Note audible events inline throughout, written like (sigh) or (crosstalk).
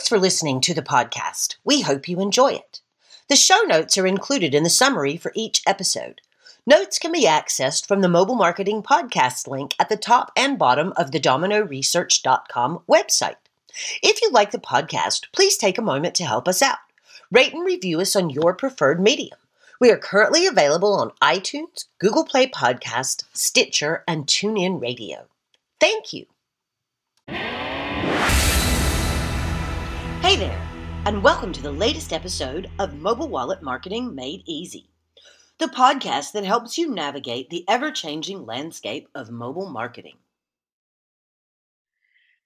Thanks for listening to the podcast. We hope you enjoy it. The show notes are included in the summary for each episode. Notes can be accessed from the Mobile Marketing Podcast link at the top and bottom of the dominoresearch.com website. If you like the podcast, please take a moment to help us out. Rate and review us on your preferred medium. We are currently available on iTunes, Google Play Podcast, Stitcher, and TuneIn Radio. Thank you. Hey there, and welcome to the latest episode of Mobile Wallet Marketing Made Easy, the podcast that helps you navigate the ever changing landscape of mobile marketing.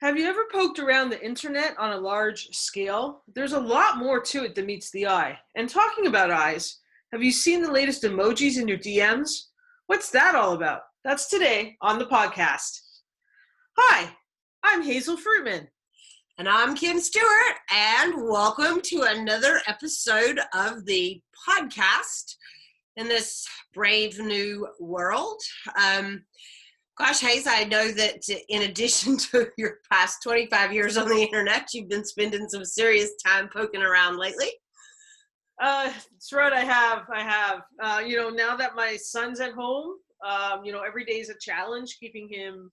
Have you ever poked around the internet on a large scale? There's a lot more to it than meets the eye. And talking about eyes, have you seen the latest emojis in your DMs? What's that all about? That's today on the podcast. Hi, I'm Hazel Fruitman. And I'm Kim Stewart, and welcome to another episode of the podcast in this brave new world. Um, gosh, Hayes, I know that in addition (laughs) to your past 25 years on the internet, you've been spending some serious time poking around lately. Uh, that's right, I have. I have. Uh, you know, now that my son's at home, um, you know, every day is a challenge keeping him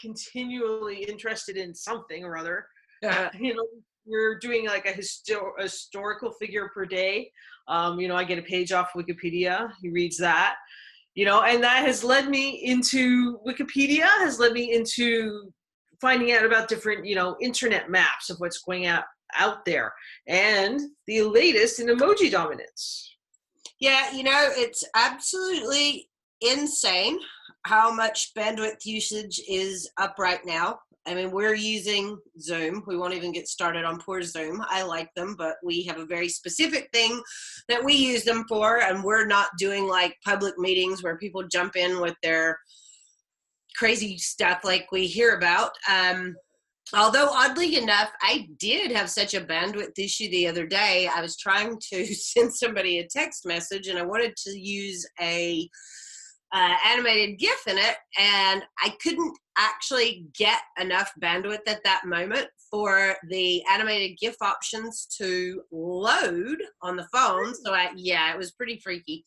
continually interested in something or other. Uh, you know, we're doing like a histor- historical figure per day. Um, you know, I get a page off Wikipedia. He reads that. You know, and that has led me into Wikipedia. Has led me into finding out about different, you know, internet maps of what's going out out there, and the latest in emoji dominance. Yeah, you know, it's absolutely insane how much bandwidth usage is up right now. I mean, we're using Zoom. We won't even get started on poor Zoom. I like them, but we have a very specific thing that we use them for, and we're not doing like public meetings where people jump in with their crazy stuff like we hear about. Um, although oddly enough i did have such a bandwidth issue the other day i was trying to (laughs) send somebody a text message and i wanted to use a uh, animated GIF in it, and I couldn't actually get enough bandwidth at that moment for the animated GIF options to load on the phone. So I, yeah, it was pretty freaky.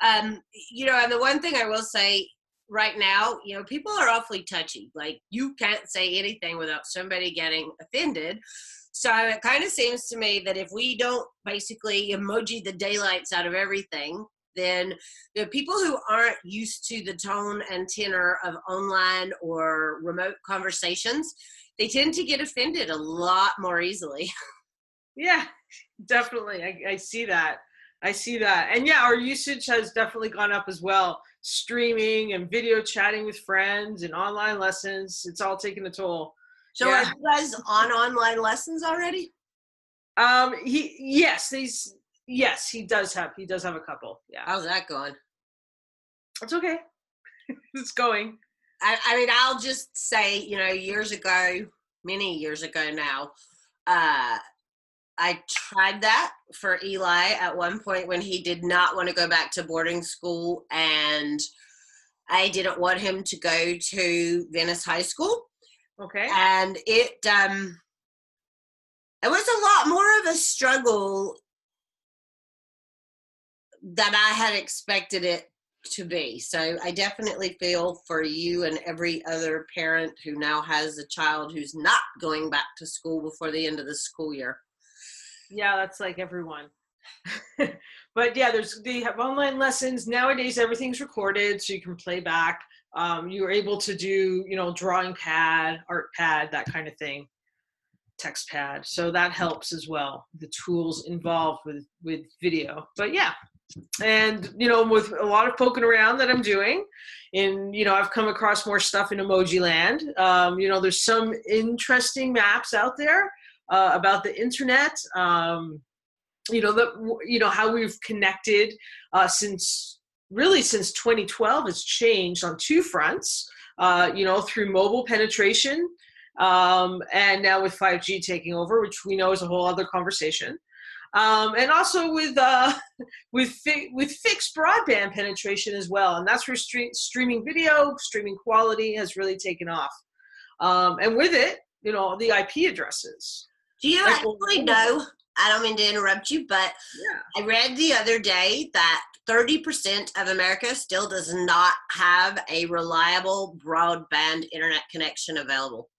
Um, you know, and the one thing I will say right now, you know, people are awfully touchy. Like you can't say anything without somebody getting offended. So it kind of seems to me that if we don't basically emoji the daylights out of everything, then the people who aren't used to the tone and tenor of online or remote conversations, they tend to get offended a lot more easily. (laughs) Yeah, definitely. I, I see that. I see that. And yeah, our usage has definitely gone up as well. Streaming and video chatting with friends and online lessons, it's all taken a toll. So yeah. are you guys on online lessons already? Um he yes, these Yes, he does have. He does have a couple. Yeah. How's that going? It's okay. (laughs) it's going. I, I mean, I'll just say, you know, years ago, many years ago now, uh, I tried that for Eli at one point when he did not want to go back to boarding school, and I didn't want him to go to Venice High School. Okay. And it um, it was a lot more of a struggle that I had expected it to be. So I definitely feel for you and every other parent who now has a child who's not going back to school before the end of the school year. Yeah, that's like everyone. (laughs) but yeah, there's they have online lessons nowadays. Everything's recorded, so you can play back. Um, you are able to do, you know, drawing pad, art pad, that kind of thing, text pad. So that helps as well. The tools involved with with video. But yeah, and you know with a lot of poking around that i'm doing. And you know i've come across more stuff in emoji land. Um, you know there's some interesting maps out there uh, about the internet um, you know the you know how we've connected uh, since really since 2012 has changed on two fronts uh, you know through mobile penetration um, and now with 5g taking over which we know is a whole other conversation um, and also with uh, (laughs) with fi- with fixed broadband penetration as well, and that's where stre- streaming video, streaming quality has really taken off. Um, and with it, you know, the IP addresses. Do you Like, actually know? I don't mean to interrupt you, but Yeah. I read the other day that 30% of America still does not have a reliable broadband internet connection available.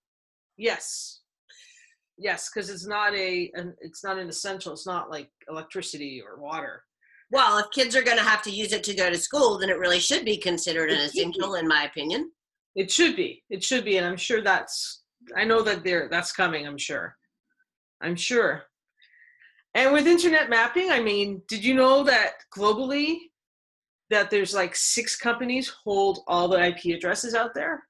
Yes. Yes, because it's not a an, it's not an essential. It's not like electricity or water. Well, if kids are going to have to use it to go to school, then it really should be considered an It should be. essential, in my opinion. It should be. It should be, and I'm sure that's. I know that there that's coming. I'm sure. I'm sure. And with internet mapping, I mean, did you know that globally, that there's like six companies hold all the IP addresses out there?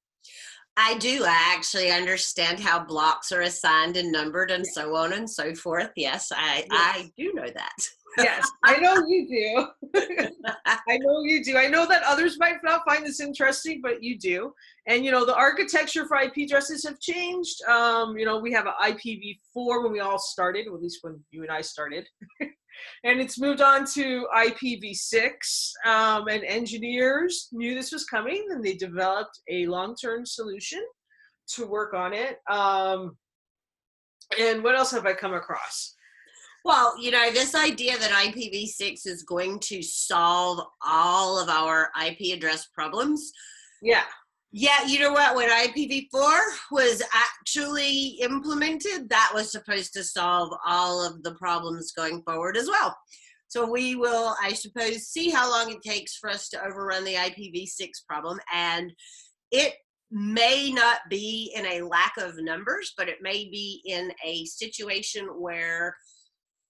I do. I actually understand how blocks are assigned and numbered and so on and so forth. Yes, I, I do know that. Yes, I know you do. (laughs) I know you do. I know that others might not find this interesting, but you do. And you know, the architecture for IP addresses have changed. Um, you know, we have an IPv4 when we all started, or at least when you and I started. (laughs) and it's moved on to IPv6. Um, and engineers knew this was coming, and they developed a long-term solution to work on it. Um, and what else have I come across? Well, you know, this idea that IPv6 is going to solve all of our IP address problems. Yeah. Yeah, you know what? When IPv4 was actually implemented, that was supposed to solve all of the problems going forward as well. So we will, I suppose, see how long it takes for us to overrun the IPv6 problem. And it may not be in a lack of numbers, but it may be in a situation where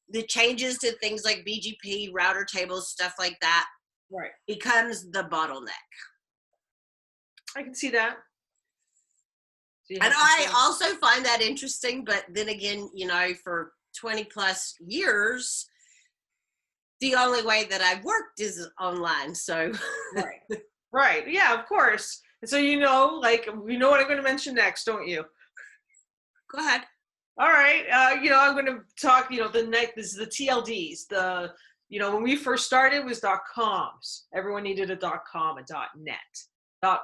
the changes to things like BGP, router tables, stuff like that Right. becomes the bottleneck. I can see that. So And I say- also find that interesting, but then again, you know, for 20 plus years, the only way that I've worked is online. So, right. (laughs) right. Yeah, of course. And so you know, like you know what I'm going to mention next, don't you? go ahead. All right. Uh, you know, I'm going to talk. You know, the next this is the TLDs. The you know when we first started it was dot coms. Everyone needed a dot com, a dot net, dot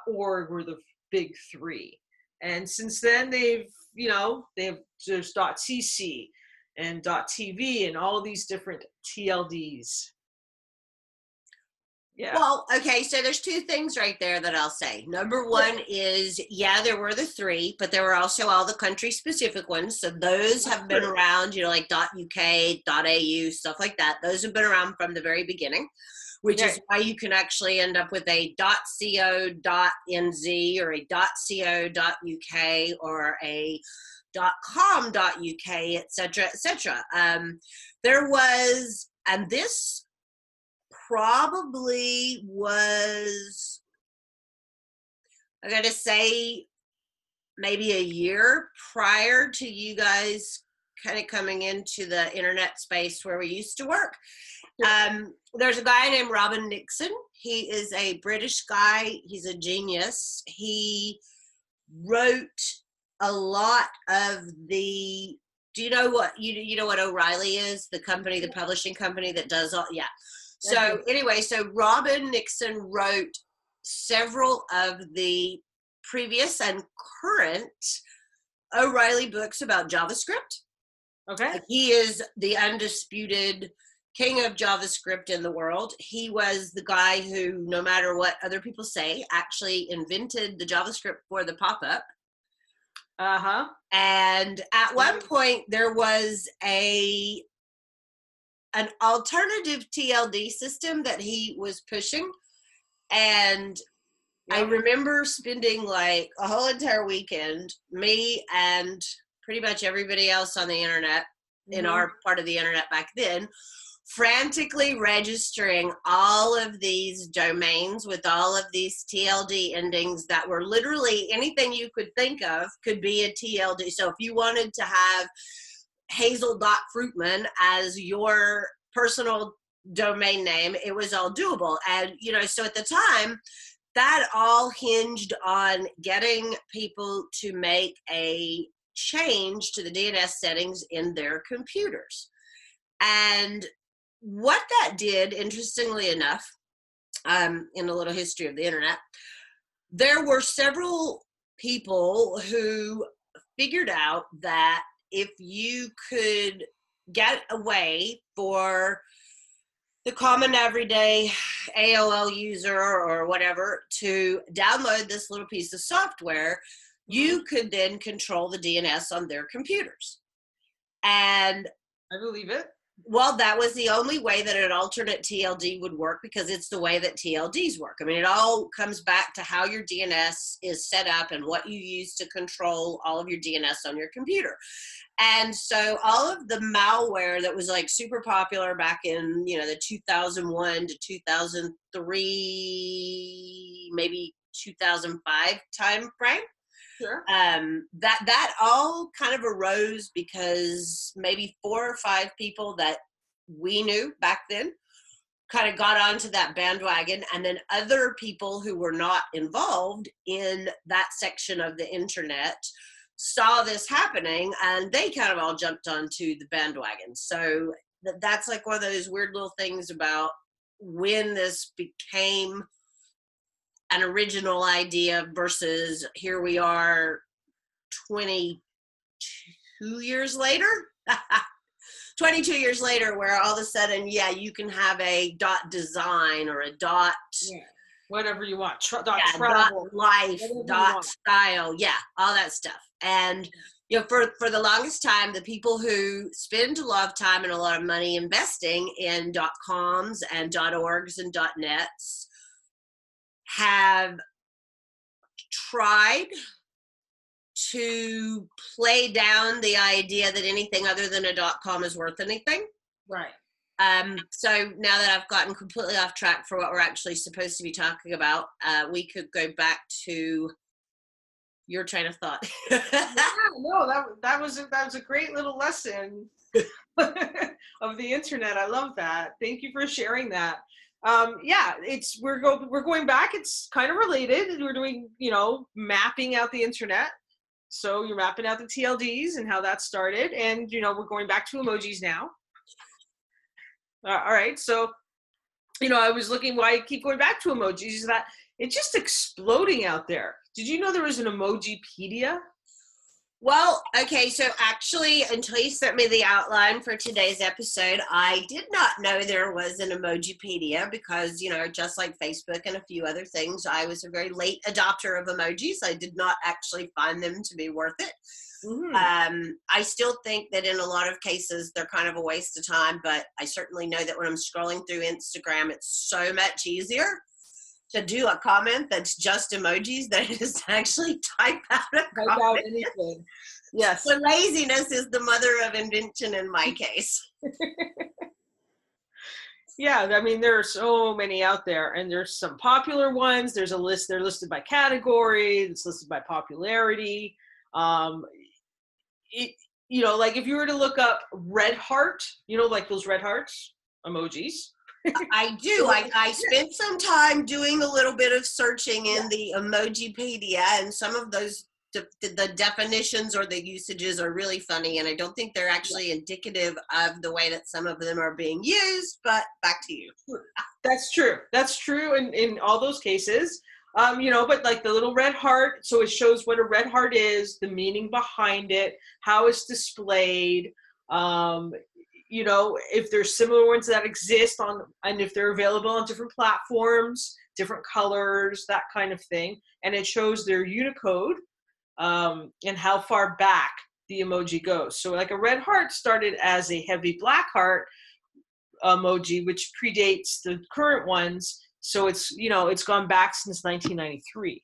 org were the big three. And since then, they've you know they've there's dot cc and dot tv and all these different TLDs. Yeah. Well, okay, so there's two things right there that I'll say. Number one is, yeah, there were the three, but there were also all the country specific ones. So those have been around, you know, like .uk, .au, stuff like that. Those have been around from the very beginning, which is why you can actually end up with a .co.nz or a .co.uk, or a .com, .uk, et cetera, et cetera. Um, there was, and this probably was I gotta say maybe a year prior to you guys kind of coming into the internet space where we used to work. Um, there's a guy named Robin Nixon. He is a British guy. He's a genius. He wrote a lot of the. Do you know what you you know what O'Reilly is? The company, the publishing company that does all. Yeah. So anyway, so Robin Nixon wrote several of the previous and current O'Reilly books about JavaScript. Okay. Like, He is the undisputed king of JavaScript in the world. He was the guy who, no matter what other people say, actually invented the JavaScript for the pop-up. Uh huh. And at one point, there was a an alternative TLD system that he was pushing, and I remember spending like a whole entire weekend, me and pretty much everybody else on the internet in Mhm. our part of the internet back then, frantically registering all of these domains with all of these TLD endings that were literally anything you could think of could be a TLD. So if you wanted to have hazel.fruitman as your personal domain name, it was all doable. And, you know, so at the time, that all hinged on getting people to make a change to the DNS settings in their computers. And what that did, interestingly enough, um, in a little history of the internet, there were several people who figured out that if you could get away for the common everyday AOL user or whatever to download this little piece of software, you mm-hmm. could then control the DNS on their computers. And I believe it. well, that was the only way that an alternate TLD would work because it's the way that TLDs work. I mean, it all comes back to how your DNS is set up and what you use to control all of your DNS on your computer. And so all of the malware that was like super popular back in, you know, the 2001 to 2003, maybe 2005 time frame Sure. um, that that all kind of arose because maybe four or five people that we knew back then kind of got onto that bandwagon and then other people who were not involved in that section of the internet saw this happening and they kind of all jumped onto the bandwagon so th- that's like one of those weird little things about when this became an original idea versus here we are 22 years later (laughs) 22 years later where all of a sudden yeah you can have a dot design or a dot Yeah. Whatever you want. Tra- dot yeah, travel. dot life dot style yeah all that stuff and you know for for the longest time the people who spend a lot of time and a lot of money investing in dot coms and dot orgs and dot nets have tried to play down the idea that anything other than a dot com is worth anything Right. um, so now that I've gotten completely off track for what we're actually supposed to be talking about, uh, we could go back to your train of thought. yeah, (laughs) no, that that was a, that was a great little lesson (laughs) (laughs) of the internet. I love that. Thank you for sharing that. Um, yeah, it's we're go we're going back. It's kind of related. We're doing you know mapping out the internet. So you're mapping out the TLDs and how that started, and you know we're going back to emojis now. Uh, all right, so you know I was looking why I keep going back to emojis is that it's just exploding out there. Did you know there was an Emojipedia? Well, okay, so actually, until you sent me the outline for today's episode, I did not know there was an Emojipedia because, you know, just like Facebook and a few other things, I was a very late adopter of emojis. I did not actually find them to be worth it. Mhm. um, I still think that in a lot of cases they're kind of a waste of time, but I certainly know that when I'm scrolling through Instagram, it's so much easier to do a comment that's just emojis than it is to (laughs) actually type out a Type comment. out anything. (laughs) Yes. So laziness is the mother of invention in my case. (laughs) Yeah, I mean there are so many out there, and there's some popular ones. There's a list. They're listed by category. It's listed by popularity. Um, it, you know, like if you were to look up red heart, you know, like those red hearts emojis. (laughs) I do. I, I spent some time doing a little bit of searching in the Emojipedia, and some of those de- the definitions or the usages are really funny, and I don't think they're actually indicative of the way that some of them are being used. But back to you. That's true. That's true in, in all those cases. Um, you know, but like the little red heart, so it shows what a red heart is, the meaning behind it, how it's displayed. Um, you know, if there's similar ones that exist on, and if they're available on different platforms, different colors, that kind of thing, and it shows their Unicode um, and how far back the emoji goes. So, like a red heart started as a heavy black heart emoji, which predates the current ones. So it's you know it's gone back since 1993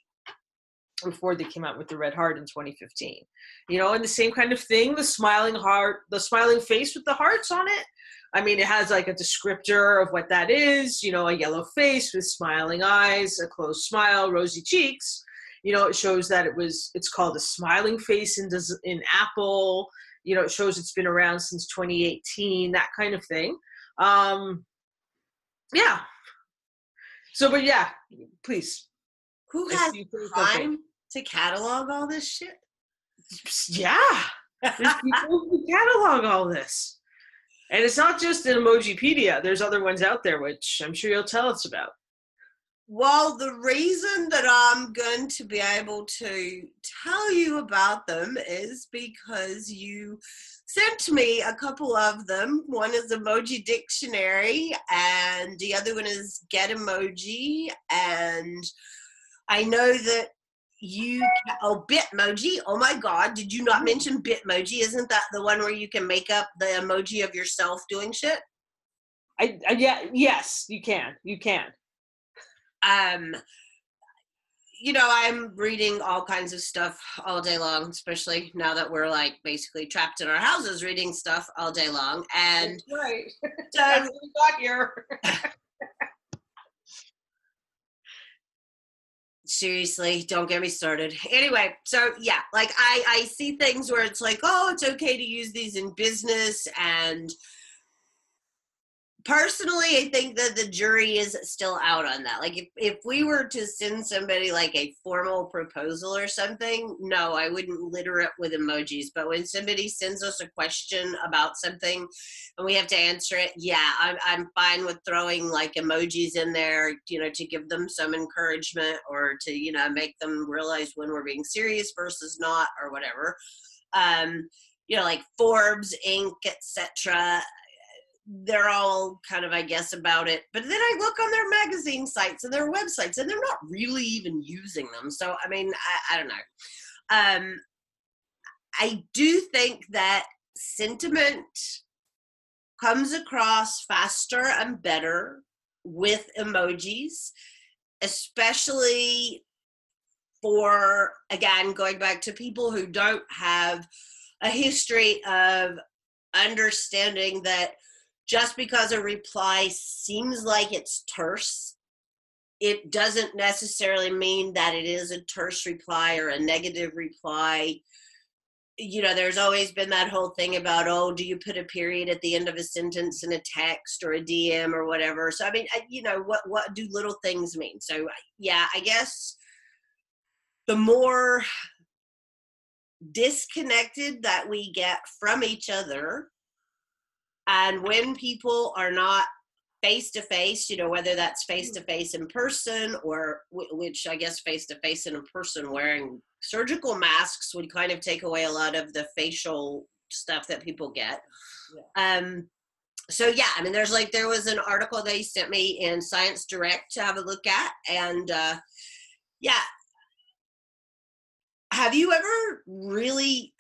before they came out with the red heart in 2015. You know, and the same kind of thing, the smiling heart, the smiling face with the hearts on it. I mean, it has like a descriptor of what that is. You know, a yellow face with smiling eyes, a closed smile, rosy cheeks. You know, it shows that it was. It's called a smiling face in in Apple. You know, it shows it's been around since 2018. That kind of thing. Um, yeah. So, but yeah, please. Who has you think of it. time to catalog all this shit? Yeah. There's people who catalog all this. And it's not just an Emojipedia. There's other ones out there, which I'm sure you'll tell us about. well, the reason that I'm going to be able to tell you about them is because you sent me a couple of them. One is Emoji Dictionary, and the other one is Get Emoji. And I know that you oh Bitmoji. Oh my God! Did you not mention Bitmoji? Isn't that the one where you can make up the emoji of yourself doing shit? I, I yeah yes you can you can. Um, you know, I'm reading all kinds of stuff all day long, especially now that we're like basically trapped in our houses reading stuff all day long. And right. (laughs) So That's we got here. (laughs) seriously don't get me started. Anyway so yeah like i i see things where it's like oh it's okay to use these in business and personally i think that the jury is still out on that. Like if, if we were to send somebody like a formal proposal or something no i wouldn't litter it with emojis. But when somebody sends us a question about something and we have to answer it yeah i'm, I'm fine with throwing like emojis in there you know to give them some encouragement or to you know make them realize when we're being serious versus not or whatever. Um you know like forbes inc etc they're all kind of, I guess, about it. But then I look on their magazine sites and their websites, and they're not really even using them. So, I mean, I, I don't know. Um, I do think that sentiment comes across faster and better with emojis, especially for, again, going back to people who don't have a history of understanding that just because a reply seems like it's terse, it doesn't necessarily mean that it is a terse reply or a negative reply. You know, there's always been that whole thing about, oh, do you put a period at the end of a sentence in a text or a DM or whatever? So, I mean, you know, what what do little things mean? So, yeah, I guess the more disconnected that we get from each other and when people are not face to face, you know, whether that's face to face in person or which I guess face to face in a person wearing surgical masks would kind of take away a lot of the facial stuff that people get. Yeah. Um, so yeah, I mean, there's like there was an article they sent me in Science Direct to have a look at, and uh, yeah, have you ever really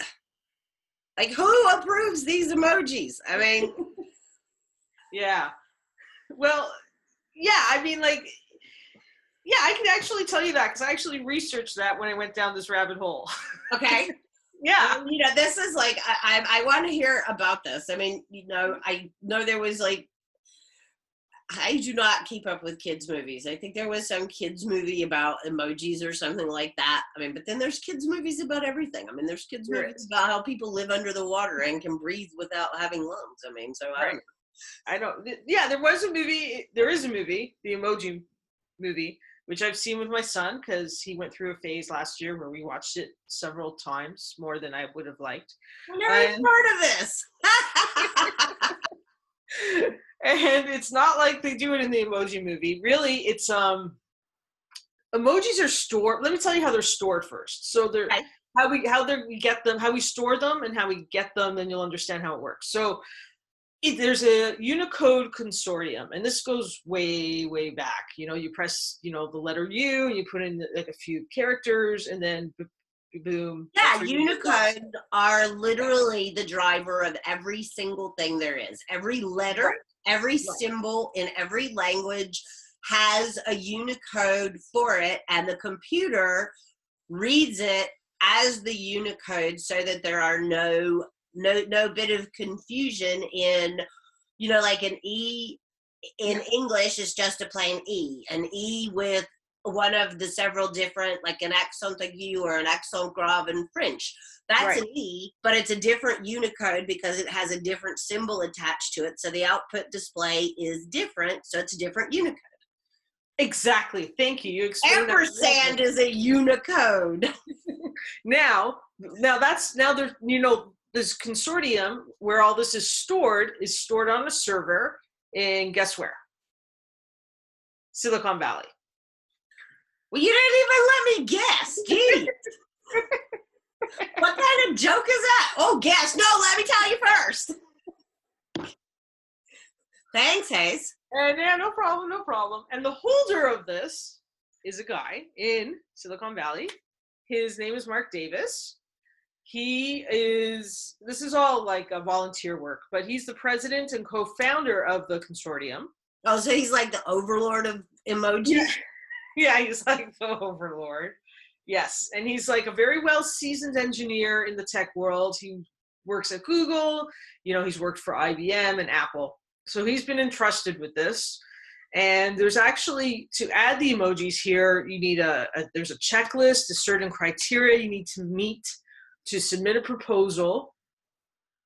like who approves these emojis? I mean, (laughs) yeah. Well, yeah, I mean like yeah, I can actually tell you that because I actually researched that when I went down this rabbit hole. (laughs) Okay. yeah. You know, this is like I I, I want to hear about this. I mean, you know, I know there was like I do not keep up with kids movies. I think there was some kids movie about emojis or something like that. I mean, but then there's kids movies about everything. I mean, there's kids movies about how people live under the water and can breathe without having lungs. I mean, so right. I don't. I don't. Yeah, there was a movie. There is a movie, the Emoji movie, which I've seen with my son because he went through a phase last year where we watched it several times more than I would have liked. I never and, heard of this. (laughs) and it's not like they do it in the emoji movie. Really, it's um emojis are stored. Let me tell you how they're stored first. So they're okay. how we how they we get them, how we store them, and how we get them. Then you'll understand how it works. So it, there's a Unicode consortium, and this goes way way back. You know, you press you know the letter U, you put in like a few characters, and then boom. Yeah, Unicode are literally the driver of every single thing there is. Every letter, right. every right. symbol in every language has a Unicode for it, and the computer reads it as the Unicode so that there are no no no bit of confusion in you know like an E in English is just a plain E. An E with one of the several different, like an accent aigu or an accent grave in French. That's right. an E, but it's a different Unicode because it has a different symbol attached to it. So the output display is different, so it's a different Unicode. Exactly. Thank you. You explained Ampersand is a Unicode. (laughs) now, now that's now there's you know this consortium where all this is stored is stored on a server in guess where? Silicon Valley. Well, you didn't even let me guess. Gee. what kind of joke is that? Oh, guess. No, let me tell you first. Thanks, Hayes. And yeah, no problem, no problem. And the holder of this is a guy in Silicon Valley. His name is Mark Davis. He is, this is all like a volunteer work, but he's the president and co founder of the consortium. Oh, so he's like the overlord of emojis? yeah, (laughs) he's like the overlord. Yes, and he's like a very well seasoned engineer in the tech world. He works at Google, you know, he's worked for IBM and Apple. So he's been entrusted with this. And there's actually to add the emojis here, you need a, a there's a checklist, a certain criteria you need to meet to submit a proposal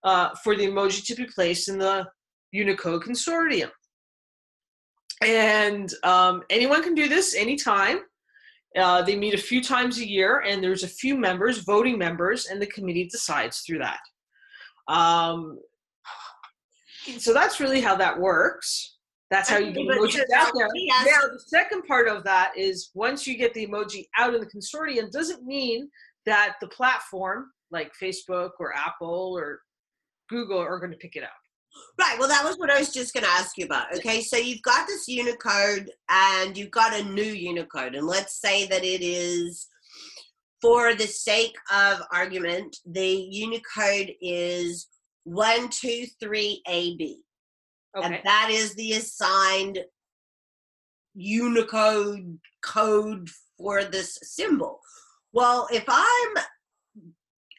uh, for the emoji to be placed in the Unicode consortium. And um, anyone can do this anytime. Uh, they meet a few times a year, and there's a few members, voting members, and the committee decides through that. Um, so that's really how that works. That's how you get emojis out there. Now, the second part of that is once you get the emoji out in the consortium, doesn't mean that the platform like Facebook or Apple or Google are going to pick it up. Right. Well, that was what I was just going to ask you about. Okay. So you've got this Unicode and you've got a new Unicode. And let's say that it is, for the sake of argument, the Unicode is 123AB. Okay. And that is the assigned Unicode code for this symbol. Well, if I'm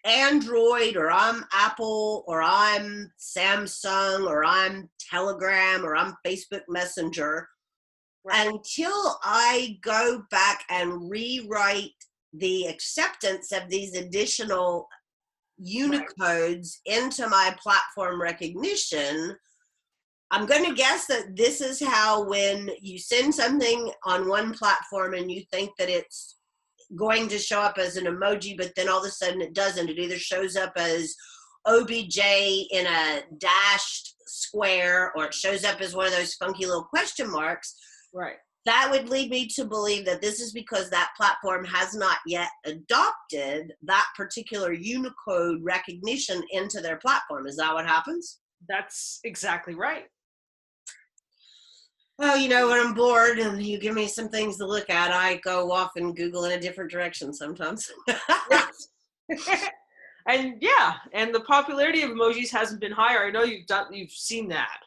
Android or I'm Apple or I'm Samsung or I'm Telegram or I'm Facebook Messenger right. until I go back and rewrite the acceptance of these additional Unicodes right. into my platform recognition. I'm going to guess that this is how when you send something on one platform and you think that it's going to show up as an emoji, but then all of a sudden it doesn't. It either shows up as OBJ in a dashed square or it shows up as one of those funky little question marks. Right. That would lead me to believe that this is because that platform has not yet adopted that particular Unicode recognition into their platform. Is that what happens? That's exactly right well, you know, when I'm bored and you give me some things to look at, I go off and Google in a different direction sometimes. (laughs) and yeah, and the popularity of emojis hasn't been higher. I know you've done, you've seen that.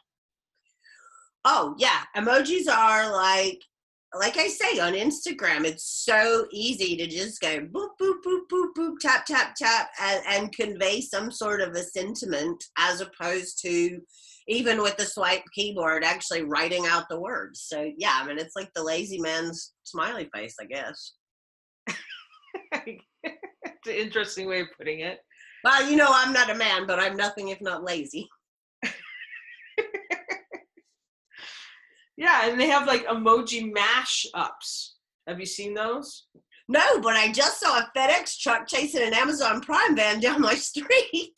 Oh yeah, emojis are like, like I say on Instagram, it's so easy to just go boop boop boop boop boop tap tap tap and, and convey some sort of a sentiment as opposed to even with the swipe keyboard, actually writing out the words. So yeah, I mean, it's like the lazy man's smiley face, I guess. it's an interesting way of putting it. Well, you know, I'm not a man, but I'm nothing if not lazy. yeah, and they have like emoji mash ups. Have you seen those? No, but I just saw a FedEx truck chasing an Amazon Prime van down my (laughs) street.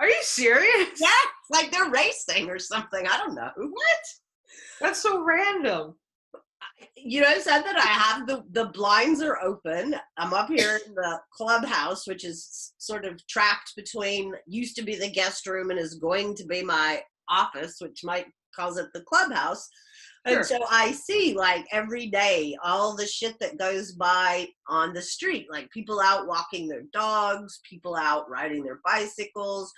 Are you serious? Yeah, like they're racing or something. I don't know. What? That's so random. You know, said that I have the the blinds are open. I'm up here in the clubhouse, which is sort of trapped between used to be the guest room and is going to be my office, which might calls it the clubhouse. Sure. And so I see like every day all the shit that goes by on the street, like people out walking their dogs, people out riding their bicycles.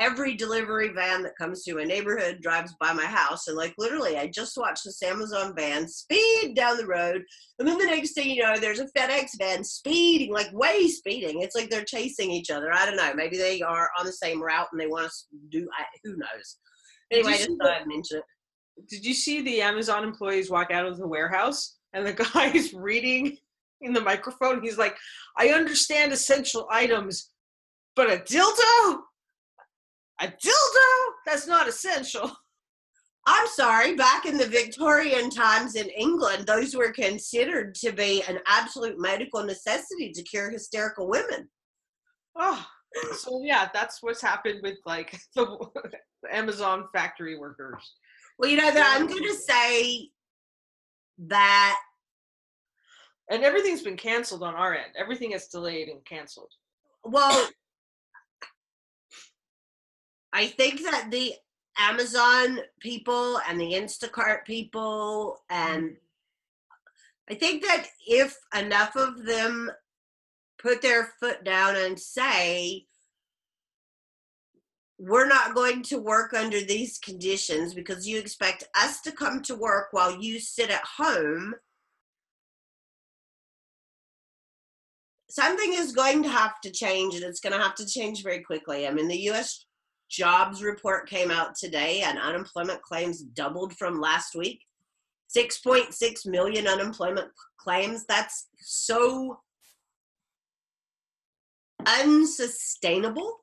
Every delivery van that comes to a neighborhood drives by my house. And like literally, I just watched this Amazon van speed down the road. And then the next thing you know, there's a FedEx van speeding, like way speeding. It's like they're chasing each other. I don't know. Maybe they are on the same route and they want to do, I, who knows. Anyway, I just thought I'd mention it did you see the Amazon employees walk out of the warehouse and the (laughs) guy's reading in the microphone? He's like, I understand essential items, but a dildo? A dildo? That's not essential. (laughs) I'm sorry, back in the Victorian times in England, those were considered to be an absolute medical necessity to cure hysterical women. Oh, so yeah, that's what's happened with like (laughs) the Amazon factory workers. Well, you know that I'm going to say that And everything's been canceled on our end. Everything is delayed and canceled. Well, I think that the Amazon people and the Instacart people, and I think that if enough of them put their foot down and say, we're not going to work under these conditions because you expect us to come to work while you sit at home. Something is going to have to change, and it's going to have to change very quickly. I mean, the US jobs report came out today, and unemployment claims doubled from last week. 6.6 million unemployment claims. That's so unsustainable.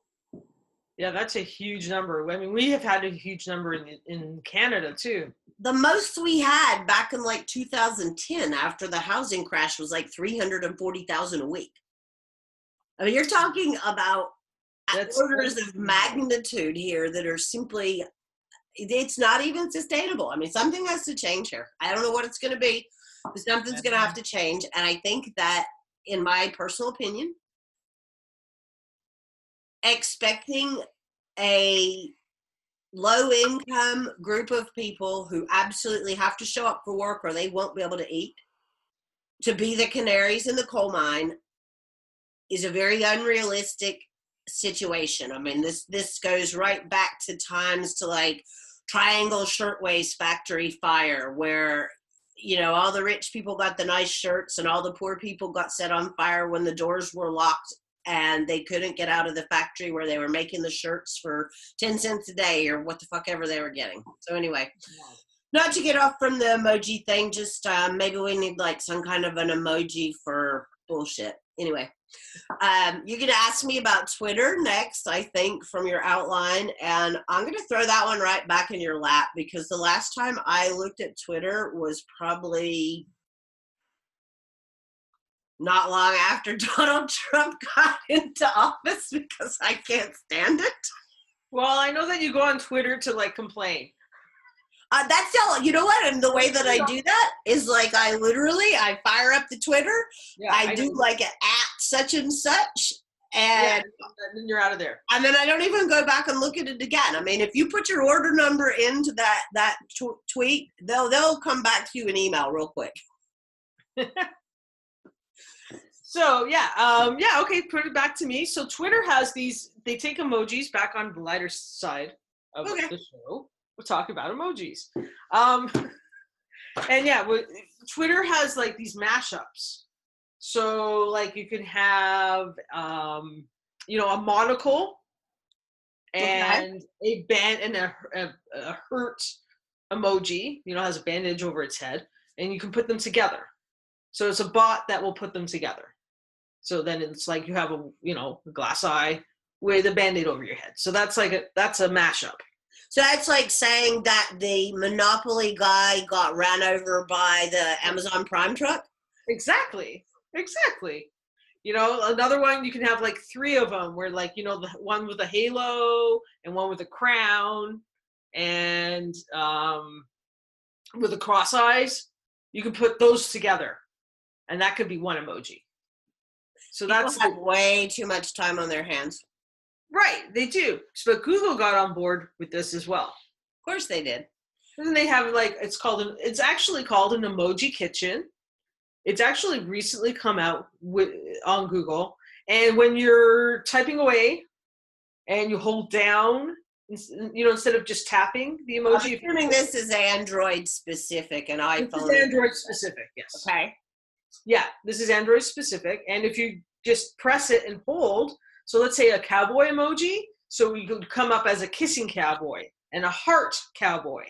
Yeah, that's a huge number. I mean, we have had a huge number in in Canada too. The most we had back in like 2010 after the housing crash was like 340,000 a week. I mean, you're talking about that's orders of magnitude here that are simply it's not even sustainable. I mean, something has to change here. I don't know what it's going to be, but something's going to have to change. And I think that, in my personal opinion, expecting a low income group of people who absolutely have to show up for work or they won't be able to eat to be the canaries in the coal mine is a very unrealistic situation. I mean, this this goes right back to times to like Triangle Shirtwaist Factory fire, where you know all the rich people got the nice shirts and all the poor people got set on fire when the doors were locked and they couldn't get out of the factory where they were making the shirts for 10 cents a day or what the fuck ever they were getting. So anyway, not to get off from the emoji thing, just uh, maybe we need like some kind of an emoji for bullshit. Anyway, um, you can ask me about Twitter next, I think, from your outline. And I'm going to throw that one right back in your lap because the last time I looked at Twitter was probably not long after (laughs) Donald Trump got into office because I can't stand it. Well, I know that you go on Twitter to like complain. Uh, that's all. You know what? And the way that I do that is like I literally I fire up the Twitter. Yeah, I, I do know. like an at such and such, and yeah, then you're out of there. And then I don't even go back and look at it again. I mean, if you put your order number into that that t- tweet, they'll they'll come back to you an email real quick. (laughs) so yeah, um, yeah, okay. Put it back to me. So Twitter has these. They take emojis back on the lighter side of okay. the show we'll talk about emojis. Um, (laughs) and yeah, Twitter has like these mashups. So like you can have um, you know a monocle and okay. a band and a, a, a hurt emoji. You know has a bandage over its head, and you can put them together. So it's a bot that will put them together. So then it's like you have a you know a glass eye with a band-aid over your head. So that's like a that's a mashup. So that's like saying that the Monopoly guy got ran over by the Amazon Prime truck? Exactly. Exactly. You know, another one you can have like three of them where like, you know, the one with a halo and one with a crown and um with the cross eyes. You can put those together. And that could be one emoji. So People that's have way too much time on their hands. Right, they do. But Google got on board with this as well. Of course they did. And they have like it's called an, it's actually called an emoji kitchen. It's actually recently come out with on Google. And when you're typing away and you hold down you know, instead of just tapping the emoji. I'm assuming this is Android specific and iPhone. This is Android specific, yes. Okay. Yeah, this is Android specific. And if you just press it and hold, so let's say a cowboy emoji. So we could come up as a kissing cowboy and a heart cowboy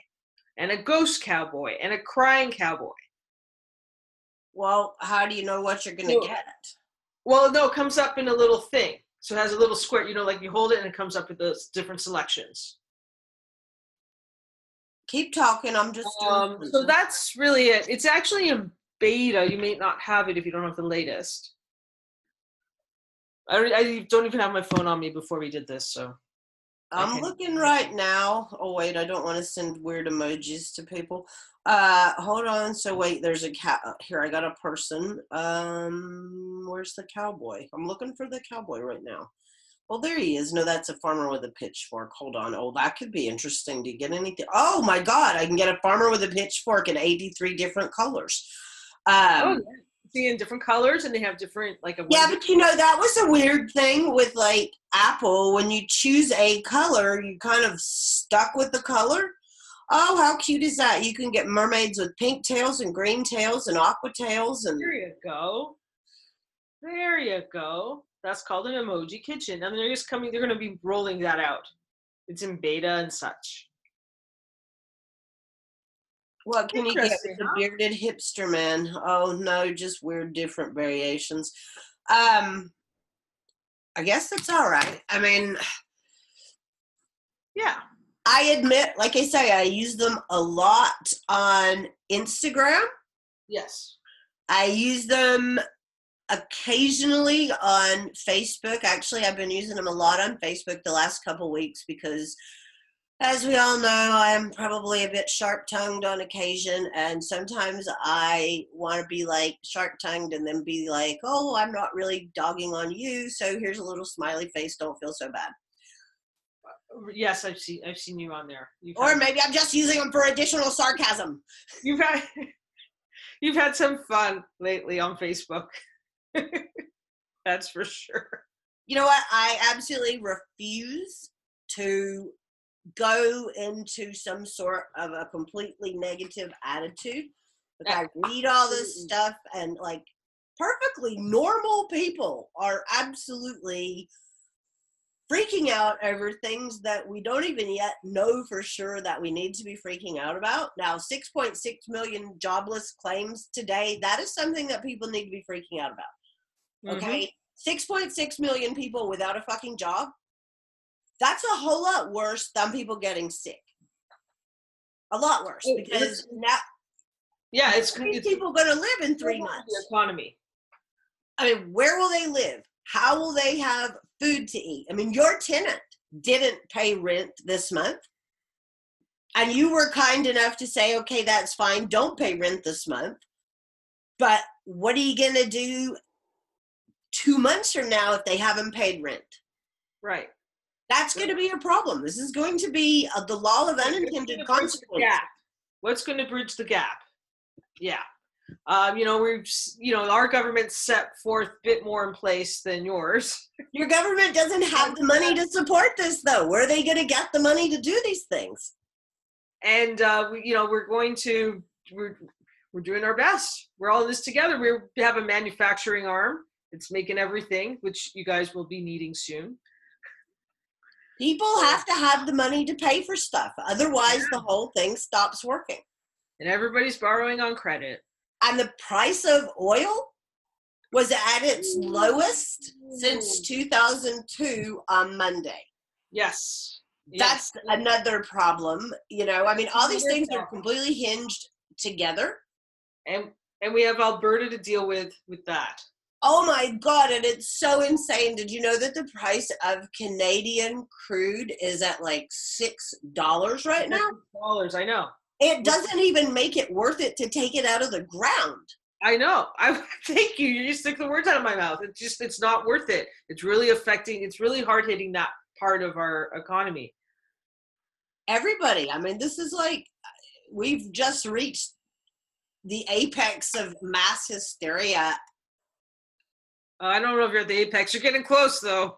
and a ghost cowboy and a crying cowboy. Well, how do you know what you're going to get? Well, no, it comes up in a little thing. So it has a little square, you know, like you hold it and it comes up with those different selections. Keep talking. I'm just um, so that's really it. It's actually in beta. You may not have it if you don't have the latest. I, I don't even have my phone on me before we did this, so. I'm Okay. looking right now. Oh wait, I don't want to send weird emojis to people. Uh, hold on. So wait, there's a cat here. I got a person. Um, where's the cowboy? I'm looking for the cowboy right now. Well, there he is. No, that's a farmer with a pitchfork. Hold on. Oh, that could be interesting. Do you get anything? Oh my God, I can get a farmer with a pitchfork in 83 different colors. Um, oh, yeah. see in different colors, and they have different like a yeah, but you know that was a weird thing with like Apple. When you choose a color, you kind of stuck with the color. Oh, how cute is that? You can get mermaids with pink tails and green tails and aqua tails and There you go. There you go. That's called an emoji kitchen. I mean, they're just coming. They're going to be rolling that out. It's in beta and such. What can you get with a bearded hipster man? Oh no, just weird different variations. Um I guess that's all right. I mean, Yeah. I admit, like I say, I use them a lot on Instagram. Yes. I use them occasionally on Facebook. Actually, I've been using them a lot on Facebook the last couple weeks because, as we all know, I am probably a bit sharp tongued on occasion. And sometimes I want to be like sharp tongued and then be like, oh, I'm not really dogging on you. So here's a little smiley face. Don't feel so bad. Uh, yes, I've seen. I've seen you on there. You've Or maybe I'm just using them for additional sarcasm. you've had (laughs) you've had some fun lately on Facebook. (laughs) That's for sure. you know what? I absolutely refuse to go into some sort of a completely negative attitude. But I read all this stuff and like perfectly normal people are absolutely freaking out over things that we don't even yet know for sure that we need to be freaking out about. Now, 6.6 million jobless claims today, that is something that people need to be freaking out about. Mhm. Okay. 6.6 million people without a fucking job. That's a whole lot worse than people getting sick. A lot worse because now Yeah, it's, how many it's people going to live in three months. the economy. I mean, where will they live? How will they have food to eat? I mean, your tenant didn't pay rent this month. And you were kind enough to say, okay, that's fine. Don't pay rent this month. But what are you going to do two months from now if they haven't paid rent? Right. That's going to be a problem. This is going to be uh, the law of unintended consequences. What's going to bridge the gap? Yeah. Um, you know, we've, you know, our government set forth a bit more in place than yours. (laughs) Your government doesn't have the money to support this, though. Where are they going to get the money to do these things? And, uh, we, you know, we're going to, we're, we're doing our best. We're all in this together. We have a manufacturing arm. It's making everything, which you guys will be needing soon. People have to have the money to pay for stuff. Otherwise, the whole thing stops working. And everybody's borrowing on credit. And the price of oil was at its lowest since 2002 on Monday. Yes. That's Yes. another problem. You know, I mean, all these things are completely hinged together. and and we have Alberta to deal with with that. Oh my God, and it's so insane. Did you know that the price of Canadian crude is at like $6 right now? Dollars, I know. It doesn't even make it worth it to take it out of the ground. I know. (laughs) I thank you. You just took the words out of my mouth. It's just it's not worth it. It's really affecting. It's really hard hitting that part of our economy. Everybody, I mean, this is like we've just reached the apex of mass hysteria. Uh, I don't know if you're at the apex. You're getting close though.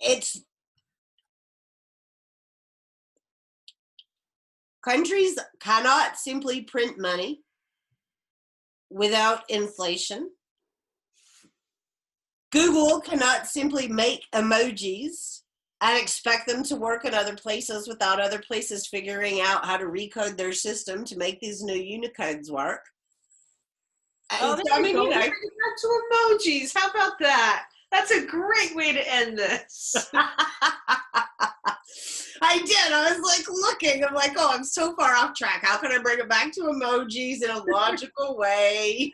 It's countries cannot simply print money without inflation. Google cannot simply make emojis and expect them to work in other places without other places figuring out how to recode their system to make these new Unicodes work. Oh, And there so, I mean, you know, back to emojis. How about that? That's a great way to end this. (laughs) (laughs) I did. I was like looking. I'm like, oh, I'm so far off track. How can I bring it back to emojis in a logical way?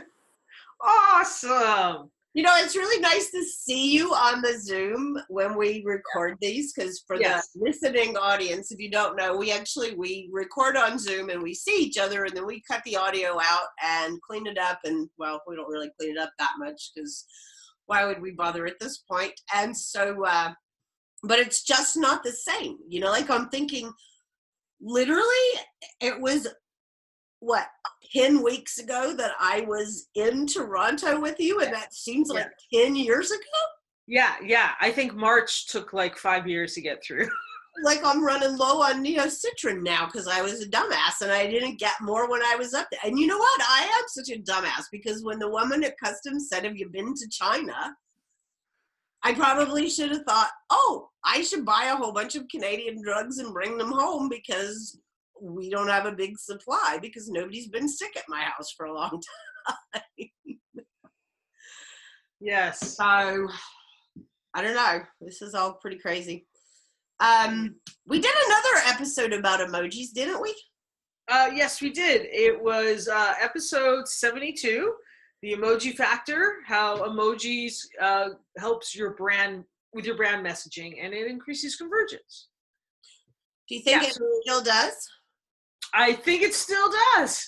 (laughs) awesome. You know, it's really nice to see you on the Zoom when we record these because for Yes. the listening audience, if you don't know, we actually we record on Zoom and we see each other and then we cut the audio out and clean it up and well, we don't really clean it up that much because why would we bother at this point? And so uh but it's just not the same. You know, like I'm thinking literally it was what 10 weeks ago that I was in Toronto with you, and that seems like 10 years ago. Yeah, yeah. I think March took like five years to get through. (laughs) Like I'm running low on NeoCitran now because I was a dumbass and I didn't get more when I was up there. And you know what? I am such a dumbass because when the woman at customs said, Have you been to China? I probably should have thought, Oh, I should buy a whole bunch of Canadian drugs and bring them home because we don't have a big supply because nobody's been sick at my house for a long time. yes. So I don't know. This is all pretty crazy. Um, we did another episode about emojis, didn't we? Uh, yes, we did. It was uh, episode 72, the emoji factor, how emojis uh, helps your brand with your brand messaging and it increases convergence. Do you think Yeah, it still does? I think it still does.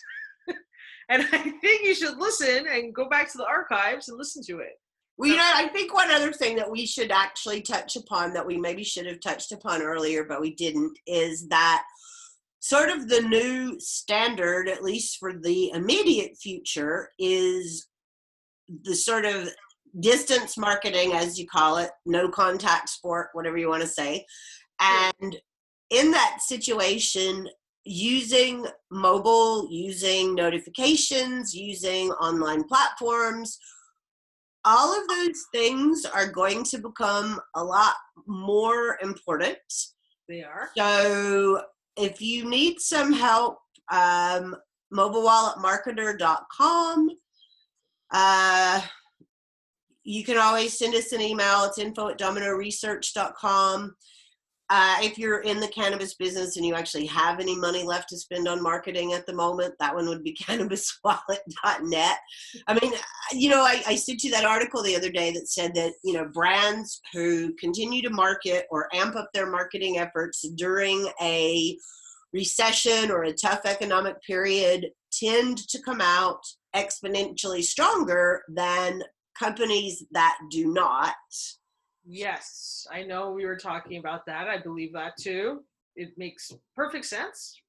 (laughs) and I think you should listen and go back to the archives and listen to it. Well, you know, I think one other thing that we should actually touch upon that we maybe should have touched upon earlier, but we didn't, is that sort of the new standard, at least for the immediate future, is the sort of distance marketing, as you call it, no contact sport, whatever you want to say. And in that situation, using mobile, using notifications, using online platforms, all of those things are going to become a lot more important. They are. So if you need some help, um, mobilewalletmarketer.com. Uh, you can always send us an email. It's info at dominoresearch.com. Uh, if you're in the cannabis business and you actually have any money left to spend on marketing at the moment, that one would be (laughs) cannabiswallet.net. I mean, you know, I, I sent you that article the other day that said that, you know, brands who continue to market or amp up their marketing efforts during a recession or a tough economic period tend to come out exponentially stronger than companies that do not. Yes, I know we were talking about that. I believe that too. It makes perfect sense.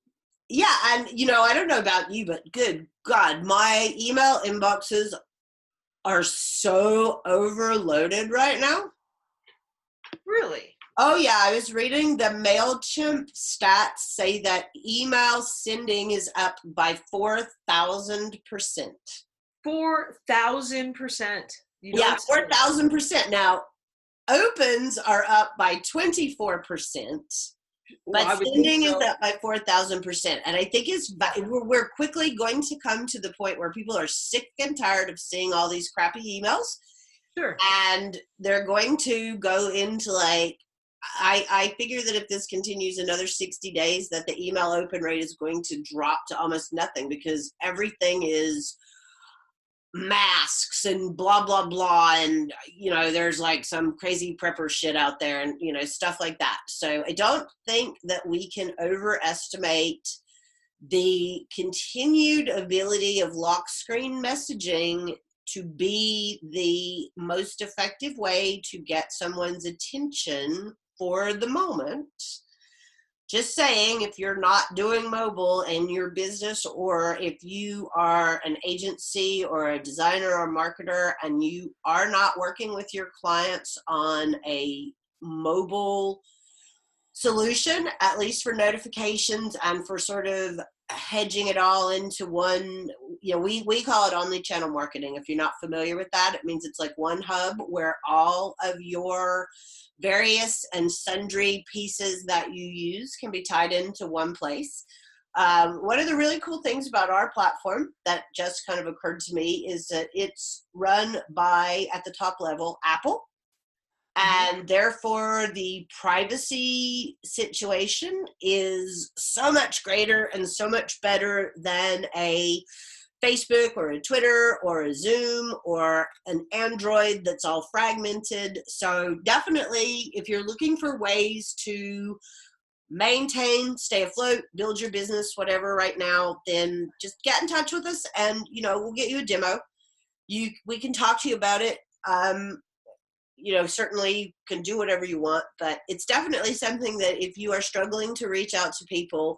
Yeah, and you know, I don't know about you, but good God, my email inboxes are so overloaded right now. Really? Oh, yeah, I was reading the MailChimp stats say that email sending is up by 4,000%. 4,000%. You know, Yeah, 4,000%. Now, opens are up by 24%. Well, but think sending is up by 4,000%. And I think it's we're we're quickly going to come to the point where people are sick and tired of seeing all these crappy emails Sure. and they're going to go into like I, I figure that if this continues another 60 days that the email open rate is going to drop to almost nothing because everything is masks and blah blah blah and you know there's like some crazy prepper shit out there and you know stuff like that. So i don't think that we can overestimate the continued ability of lock screen messaging to be the most effective way to get someone's attention for the moment just saying if you're not doing mobile in your business or if you are an agency or a designer or marketer and you are not working with your clients on a mobile solution at least for notifications and for sort of hedging it all into one you know we we call it omnichannel marketing if you're not familiar with that it means it's like one hub where all of your various and sundry pieces that you use can be tied into one place. Um, one of the really cool things about our platform that just kind of occurred to me is that it's run by, at the top level, Apple. And therefore, the privacy situation is so much greater and so much better than a Facebook or a Twitter or a Zoom or an Android that's all fragmented. So, definitely, if you're looking for ways to maintain, stay afloat, build your business, whatever right now, then just get in touch with us and, you know, we'll get you a demo. You, we can talk to you about it. Um, you know, certainly can do whatever you want, but it's definitely something that if you are struggling to reach out to people,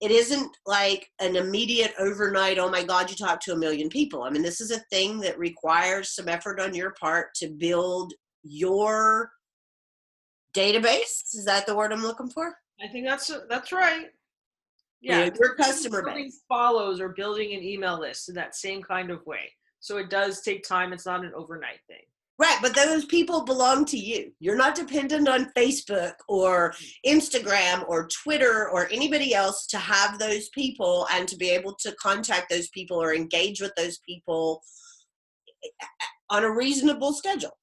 it isn't like an immediate overnight, oh my God, you talk to a million people. I mean, this is a thing that requires some effort on your part to build your database. Is that the word I'm looking for? I think that's that's right. Yeah, your customer base. follows or building an email list in that same kind of way. So it does take time. It's not an overnight thing. Right, but those people belong to you. You're not dependent on Facebook or Instagram or Twitter or anybody else to have those people and to be able to contact those people or engage with those people eh, on a reasonable schedule.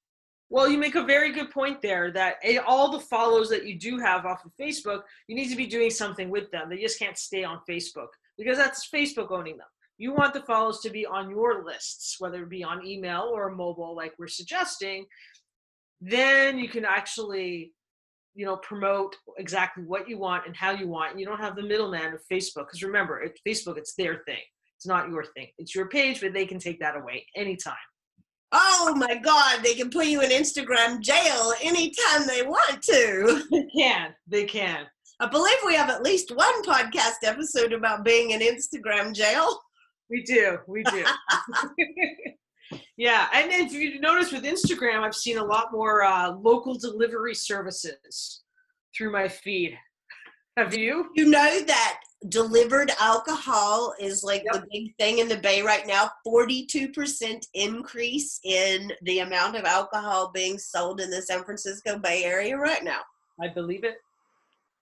Well, you make a very good point there that all the follows that you do have off of Facebook, you need to be doing something with them. They just can't stay on Facebook because that's Facebook owning them you want the follows to be on your lists, whether it be on email or mobile, like we're suggesting, then you can actually, you know, promote exactly what you want and how you want. And you don't have the middleman of Facebook. Because remember, Facebook, it's their thing. It's not your thing. It's your page, but they can take that away anytime. Oh my God, they can put you in Instagram jail anytime they want to. (laughs) They can. They can. I believe we have at least one podcast episode about being in Instagram jail. We do. We do. (laughs) yeah. And if you notice with Instagram, I've seen a lot more uh, local delivery services through my feed. Have you? You know that delivered alcohol is like yep. the big thing in the Bay right now. 42% increase in the amount of alcohol being sold in the San Francisco Bay Area right now. I believe it.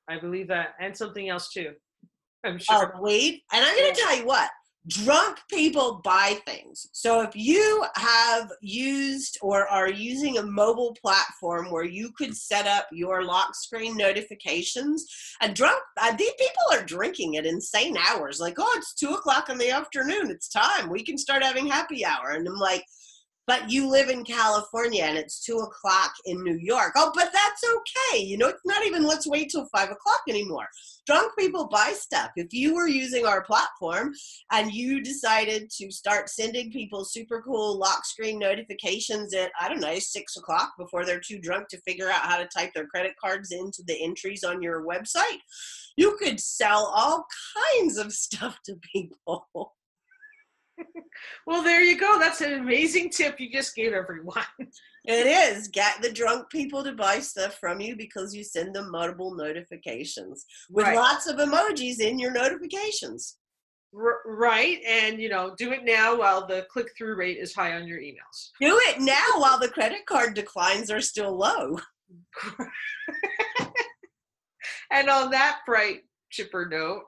I believe that. And something else too. I'm sure. Oh, weed. And I'm going to tell you what, drunk people buy things. So if you have used or are using a mobile platform where you could set up your lock screen notifications, and drunk, uh, these people are drinking at insane hours. Like, oh, it's two o'clock in the afternoon. It's time. We can start having happy hour. And I'm like, but you live in California and it's two o'clock in New York. Oh, but that's okay. You know, it's not even let's wait till five o'clock anymore. Drunk people buy stuff. If you were using our platform and you decided to start sending people super cool lock screen notifications at, I don't know, six o'clock before they're too drunk to figure out how to type their credit cards into the entries on your website, you could sell all kinds of (laughs) stuff to people. Well, there you go. That's an amazing tip you just gave everyone. it is. Get the drunk people to buy stuff from you because you send them multiple notifications with right. lots of emojis in your notifications. R- right. And, you know, do it now while the click through rate is high on your emails. Do it now while the credit card declines are still low. (laughs) and on that bright, chipper note,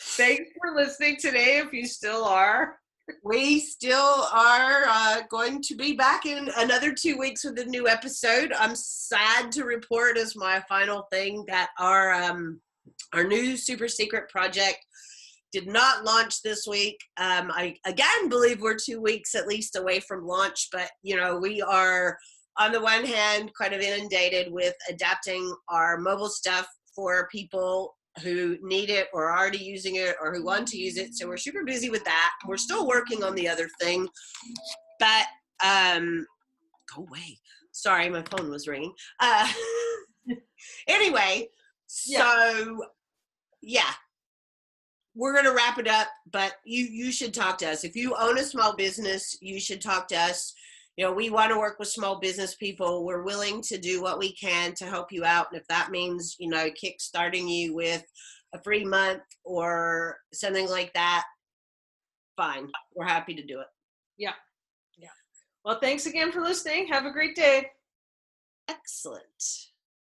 Thanks for listening today, if you still are. We still are uh, going to be back in another two weeks with a new episode. I'm sad to report as my final thing that our um, our new super secret project did not launch this week. Um, I again believe we're two weeks at least away from launch, but you know we are on the one hand kind of inundated with adapting our mobile stuff for people who need it or are already using it or who want to use it. So we're super busy with that. We're still working on the other thing, but um, go away. Sorry, my phone was ringing. Uh, (laughs) anyway, yeah. so yeah, we're gonna wrap it up. But you you should talk to us if you own a small business. You should talk to us you know, we want to work with small business people. We're willing to do what we can to help you out. And if that means, you know, kickstarting you with a free month or something like that, fine. We're happy to do it. Yeah. Yeah. Well, thanks again for listening. Have a great day. Excellent.